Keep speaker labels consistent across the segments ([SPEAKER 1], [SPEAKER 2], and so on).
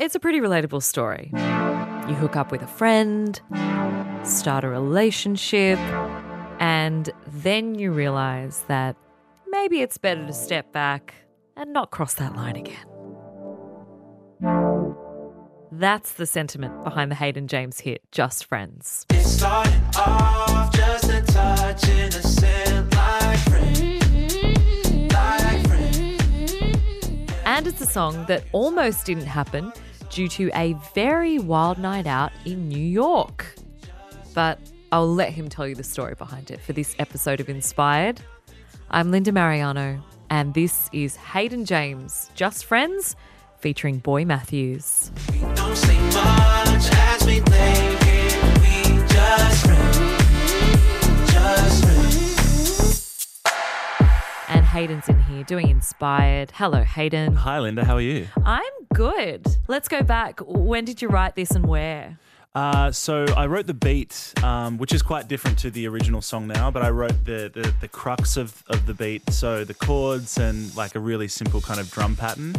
[SPEAKER 1] It's a pretty relatable story. You hook up with a friend, start a relationship, and then you realize that maybe it's better to step back and not cross that line again. That's the sentiment behind the Hayden James hit Just Friends.
[SPEAKER 2] It started off just a touch innocent like friends, like friends.
[SPEAKER 1] And it's a song that almost didn't happen due to a very wild night out in New York. But I'll let him tell you the story behind it for this episode of Inspired. I'm Linda Marigliano, and this is Hayden James, Just Friends, featuring Boy Matthews.
[SPEAKER 2] We don't say much as we lay here. We just friends, just friends.
[SPEAKER 1] And Hayden's in here doing Inspired. Hello, Hayden.
[SPEAKER 3] Hi, Linda. How are you?
[SPEAKER 1] I'm good. Let's go back. When did you write this and where?
[SPEAKER 3] Uh, so I wrote the beat, um, which is quite different to the original song now, but I wrote the, the, the crux of, of the beat. So the chords and like a really simple kind of drum pattern.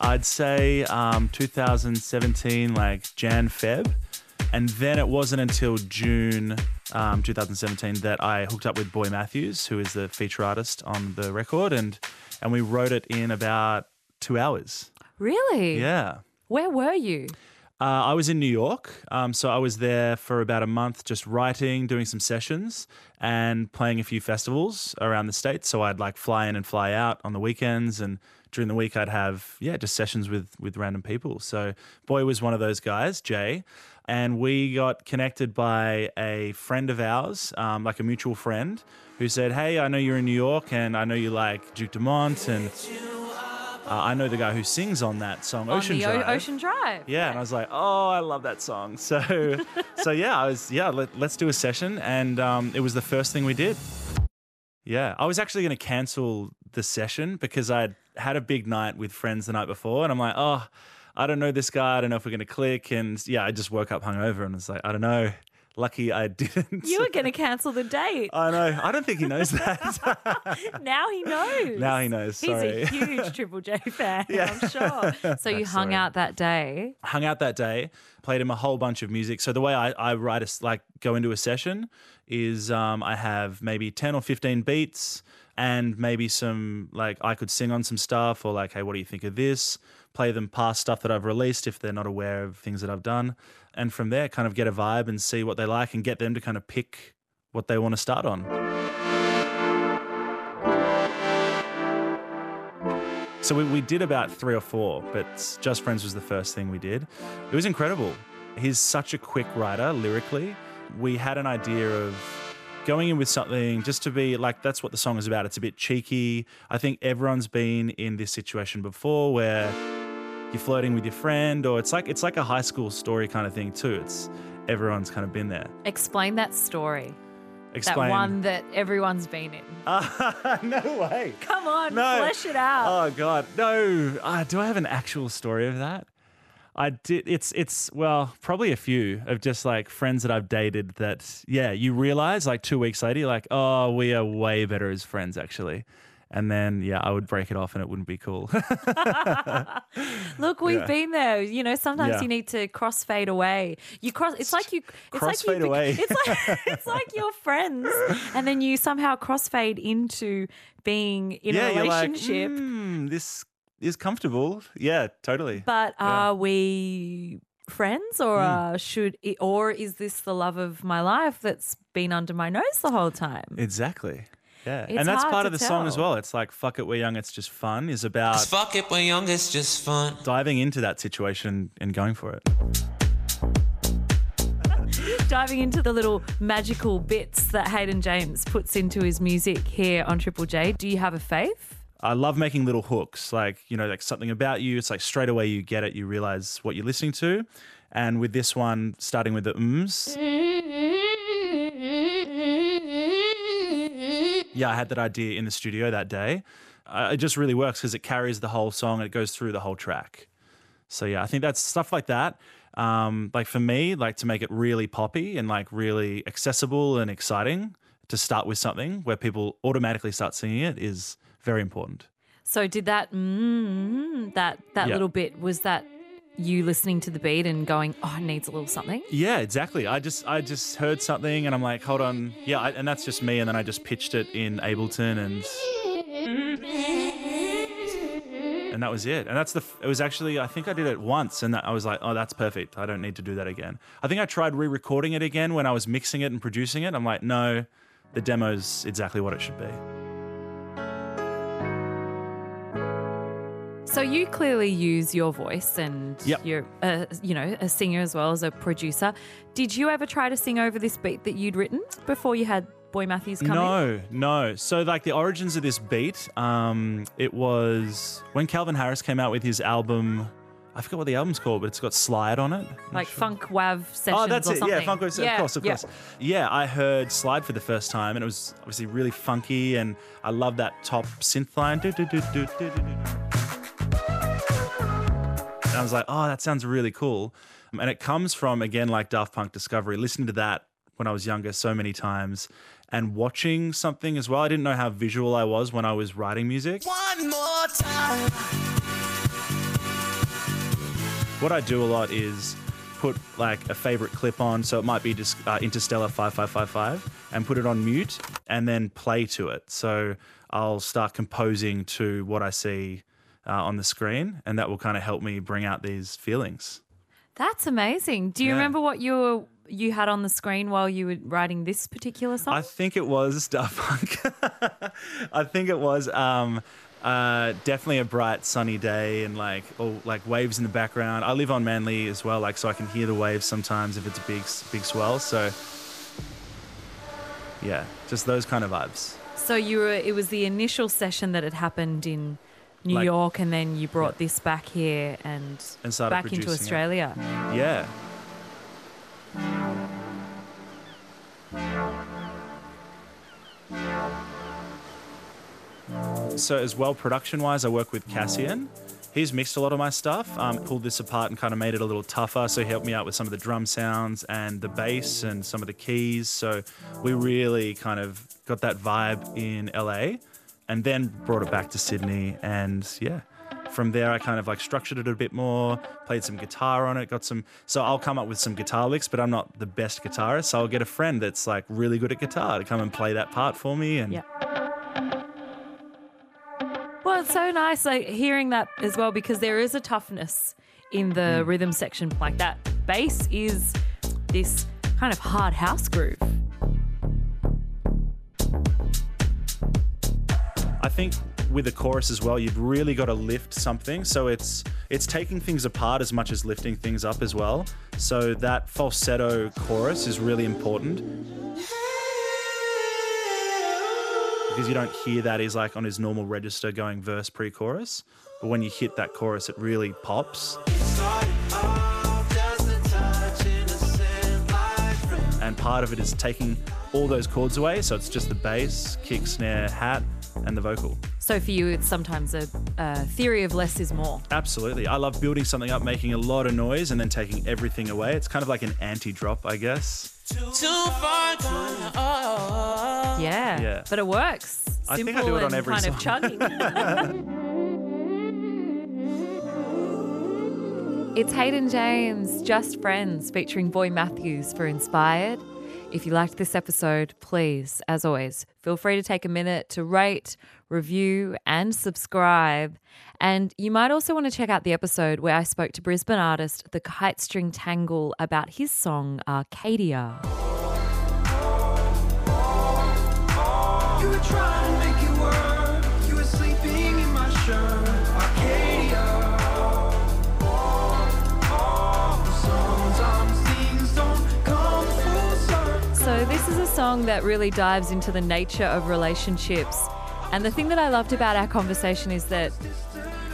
[SPEAKER 3] I'd say um, 2017, like Jan, Feb. And then it wasn't until June um, 2017 that I hooked up with Boy Matthews, who is the feature artist on the record, and and we wrote it in about two hours.
[SPEAKER 1] Really?
[SPEAKER 3] Yeah.
[SPEAKER 1] Where were you?
[SPEAKER 3] Uh, I was in New York, um, so I was there for about a month, just writing, doing some sessions, and playing a few festivals around the states. So I'd like fly in and fly out on the weekends, and during the week I'd have yeah just sessions with with random people. So Boy was one of those guys, Jay, and we got connected by a friend of ours, um, like a mutual friend, who said, "Hey, I know you're in New York, and I know you like Duke Dumont, and uh, I know the guy who sings on that song, Ocean
[SPEAKER 1] On the O-
[SPEAKER 3] Drive."
[SPEAKER 1] Ocean Drive.
[SPEAKER 3] Yeah, and I was like, oh, I love that song. So, so yeah, I was yeah, let, let's do a session, and um, it was the first thing we did. Yeah, I was actually going to cancel the session because I'd had a big night with friends the night before, and I'm like, oh, I don't know this guy. I don't know if we're going to click, and yeah, I just woke up hungover and was like, I don't know. Lucky I didn't.
[SPEAKER 1] You were going to cancel the date.
[SPEAKER 3] I know. I don't think he knows that.
[SPEAKER 1] now he knows.
[SPEAKER 3] now he knows.
[SPEAKER 1] He's a huge Triple J fan,
[SPEAKER 3] Yeah.
[SPEAKER 1] I'm sure. So you hung
[SPEAKER 3] Sorry.
[SPEAKER 1] out that day.
[SPEAKER 3] hung out that day, played him a whole bunch of music. So the way I, I write a like go into a session is um, I have maybe ten or fifteen beats and maybe some like I could sing on some stuff or like hey what do you think of this? Play them past stuff that I've released if they're not aware of things that I've done, and from there kind of get a vibe and see what they like and get them to kind of pick what they want to start on. So we, we did about three or four, but Just Friends was the first thing we did. It was incredible. He's such a quick writer lyrically. We had an idea of going in with something just to be like that's what the song is about. It's a bit cheeky. I think everyone's been in this situation before where you're flirting with your friend or it's like it's like a high school story kind of thing too. It's everyone's kind of been there.
[SPEAKER 1] Explain that story.
[SPEAKER 3] Explain.
[SPEAKER 1] That one that everyone's been in.
[SPEAKER 3] no way.
[SPEAKER 1] Come on,
[SPEAKER 3] No.
[SPEAKER 1] flesh it out.
[SPEAKER 3] Oh God, no! Uh, do I have an actual story of that? I did. It's it's well, probably a few of just like friends that I've dated. That yeah, you realize like two weeks later, you're like, oh, we are way better as friends actually. And then yeah, I would break it off, and it wouldn't be cool.
[SPEAKER 1] Look, we've
[SPEAKER 3] Yeah.
[SPEAKER 1] been there. You know, sometimes
[SPEAKER 3] Yeah.
[SPEAKER 1] you need to crossfade away. You cross. It's like you. It's like you.
[SPEAKER 3] Crossfade away.
[SPEAKER 1] It's like it's like you're friends, and then you somehow crossfade into being in
[SPEAKER 3] yeah,
[SPEAKER 1] a
[SPEAKER 3] you're like,
[SPEAKER 1] relationship.
[SPEAKER 3] "Hmm, this is comfortable. Yeah, totally.
[SPEAKER 1] But
[SPEAKER 3] Yeah.
[SPEAKER 1] are we friends, or
[SPEAKER 3] Hmm.
[SPEAKER 1] uh, should, it, or is this the love of my life that's been under my nose the whole time?
[SPEAKER 3] Exactly. Yeah,
[SPEAKER 1] It's
[SPEAKER 3] and that's part of the song as well. It's like "fuck it, we're young, it's just fun" is about
[SPEAKER 2] Cause fuck it, we're young, it's just fun.
[SPEAKER 3] diving into that situation and going for it.
[SPEAKER 1] Diving into the little magical bits that Hayden James puts into his music here on Triple J. Do you have a faith?
[SPEAKER 3] I love making little hooks, like you know, like something about you. It's like straight away you get it, you realize what you're listening to. And with this one, starting with the ums, yeah, I had that idea in the studio that day. Uh, it just really works because it carries the whole song and it goes through the whole track. So yeah, I think that's stuff like that. Um, like for me, like to make it really poppy and like really accessible and exciting to start with something where people automatically start singing it is very important.
[SPEAKER 1] So did that mm, that that
[SPEAKER 3] Yeah.
[SPEAKER 1] little bit was that you listening to the beat and going, oh, it needs a little something?
[SPEAKER 3] Yeah, exactly. I just I just heard something and I'm like, hold on, yeah, I, and that's just me. And then I just pitched it in Ableton and and that was it. And that's the it was actually I think I did it once and that, I was like, oh, that's perfect. I don't need to do that again. I think I tried re-recording it again when I was mixing it and producing it. I'm like, no, the demo's exactly what it should be.
[SPEAKER 1] So you clearly use your voice and
[SPEAKER 3] Yep.
[SPEAKER 1] you're, a, you know, a singer as well as a producer. Did you ever try to sing over this beat that you'd written before you had Boy Matthews come in?
[SPEAKER 3] No, no. So like the origins of this beat, um, it was when Calvin Harris came out with his album. I forgot what the album's called, but it's got Slide on it. Not
[SPEAKER 1] Like
[SPEAKER 3] sure.
[SPEAKER 1] Funk Wav sessions
[SPEAKER 3] Oh, that's it.
[SPEAKER 1] something.
[SPEAKER 3] Yeah, Funk Waves.
[SPEAKER 1] Yeah,
[SPEAKER 3] Of course, of
[SPEAKER 1] yeah.
[SPEAKER 3] course. Yeah, I heard Slide for the first time, and it was obviously really funky, and I love that top synth line. Do, do, do, do, do, do, do. And I was like, oh, that sounds really cool. And it comes from, again, like Daft Punk Discovery, listening to that when I was younger so many times and watching something as well. I didn't know how visual I was when I was writing music.
[SPEAKER 2] One more time.
[SPEAKER 3] What I do a lot is put like a favorite clip on, so it might be just uh, Interstellar 5555, and put it on mute and then play to it. So I'll start composing to what I see uh, on the screen, and that will kind of help me bring out these feelings.
[SPEAKER 1] That's amazing. Do you
[SPEAKER 3] Yeah.
[SPEAKER 1] remember what you were, you had on the screen while you were writing this particular song?
[SPEAKER 3] I think it was Daft Punk. I think it was um, uh, definitely a bright sunny day and like all like waves in the background. I live on Manly as well, like so I can hear the waves sometimes if it's a big big swell. So yeah, just those kind of vibes.
[SPEAKER 1] so you were, it was the initial session that had happened in New
[SPEAKER 3] Like-
[SPEAKER 1] York, and then you brought this back here and,
[SPEAKER 3] And started
[SPEAKER 1] back into
[SPEAKER 3] producing it.
[SPEAKER 1] Australia.
[SPEAKER 3] Yeah. So as well, production-wise, I work with Cassian. He's mixed a lot of my stuff, um, pulled this apart and kind of made it a little tougher. So he helped me out with some of the drum sounds and the bass and some of the keys. So we really kind of got that vibe in LA and then brought it back to Sydney. And yeah, from there, I kind of like structured it a bit more, played some guitar on it, got some. So I'll come up with some guitar licks, but I'm not the best guitarist. So I'll get a friend that's like really good at guitar to come and play that part for me. And
[SPEAKER 1] Yeah. Well, it's so nice like hearing that as well because there is a toughness in the mm. rhythm section like that. Bass is this kind of hard house groove.
[SPEAKER 3] I think with the chorus as well, you've really got to lift something. So it's it's taking things apart as much as lifting things up as well. So that falsetto chorus is really important because you don't hear that he's like on his normal register going verse pre-chorus, but when you hit that chorus, it really pops.
[SPEAKER 2] A.
[SPEAKER 3] And part of it is taking all those chords away. So it's just the bass, kick, snare, hat, and the vocal.
[SPEAKER 1] So for you, it's sometimes a, a theory of less is more.
[SPEAKER 3] Absolutely. I love building something up, making a lot of noise, and then taking everything away. It's kind of like an anti drop, I guess.
[SPEAKER 2] Too far gone. Oh.
[SPEAKER 1] Yeah.
[SPEAKER 3] Yeah.
[SPEAKER 1] But it works.
[SPEAKER 3] I think I do it on every
[SPEAKER 1] kind of
[SPEAKER 3] song.
[SPEAKER 1] chugging. it's Hayden James, Just Friends, featuring Boy Matthews for Inspired. If you liked this episode, please, as always, feel free to take a minute to rate, review, and subscribe. And you might also want to check out the episode where I spoke to Brisbane artist The Kite String Tangle about his song Arcadia. Song that really dives into the nature of relationships. And the thing that I loved about our conversation is that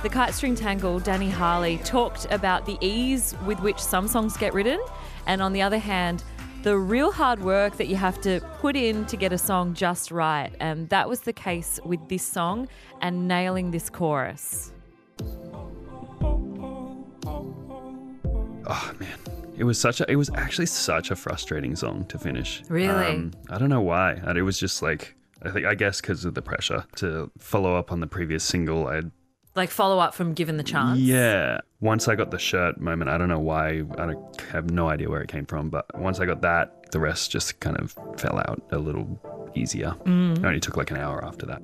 [SPEAKER 1] the Kite String Tangle, Danny Harley, talked about the ease with which some songs get written, and on the other hand, the real hard work that you have to put in to get a song just right. And that was the case with this song and nailing this chorus.
[SPEAKER 4] Oh man, it was such a. It was actually such a frustrating song to finish. Um,
[SPEAKER 1] Really?
[SPEAKER 4] I don't know why. And It was just like I think I guess because of the pressure to follow up on the previous single. I'd
[SPEAKER 1] Like follow up from given the chance.
[SPEAKER 4] Yeah. Once I got the shirt moment, I don't know why. I don't, have no idea where it came from. But once I got that, the rest just kind of fell out a little easier. It only took like an hour after that.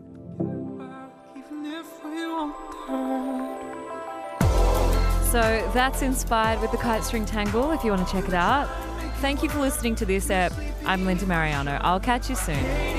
[SPEAKER 1] So that's inspired with the kite string tangle if you want to check it out. Thank you for listening to this app. I'm Linda Marigliano. I'll catch you soon.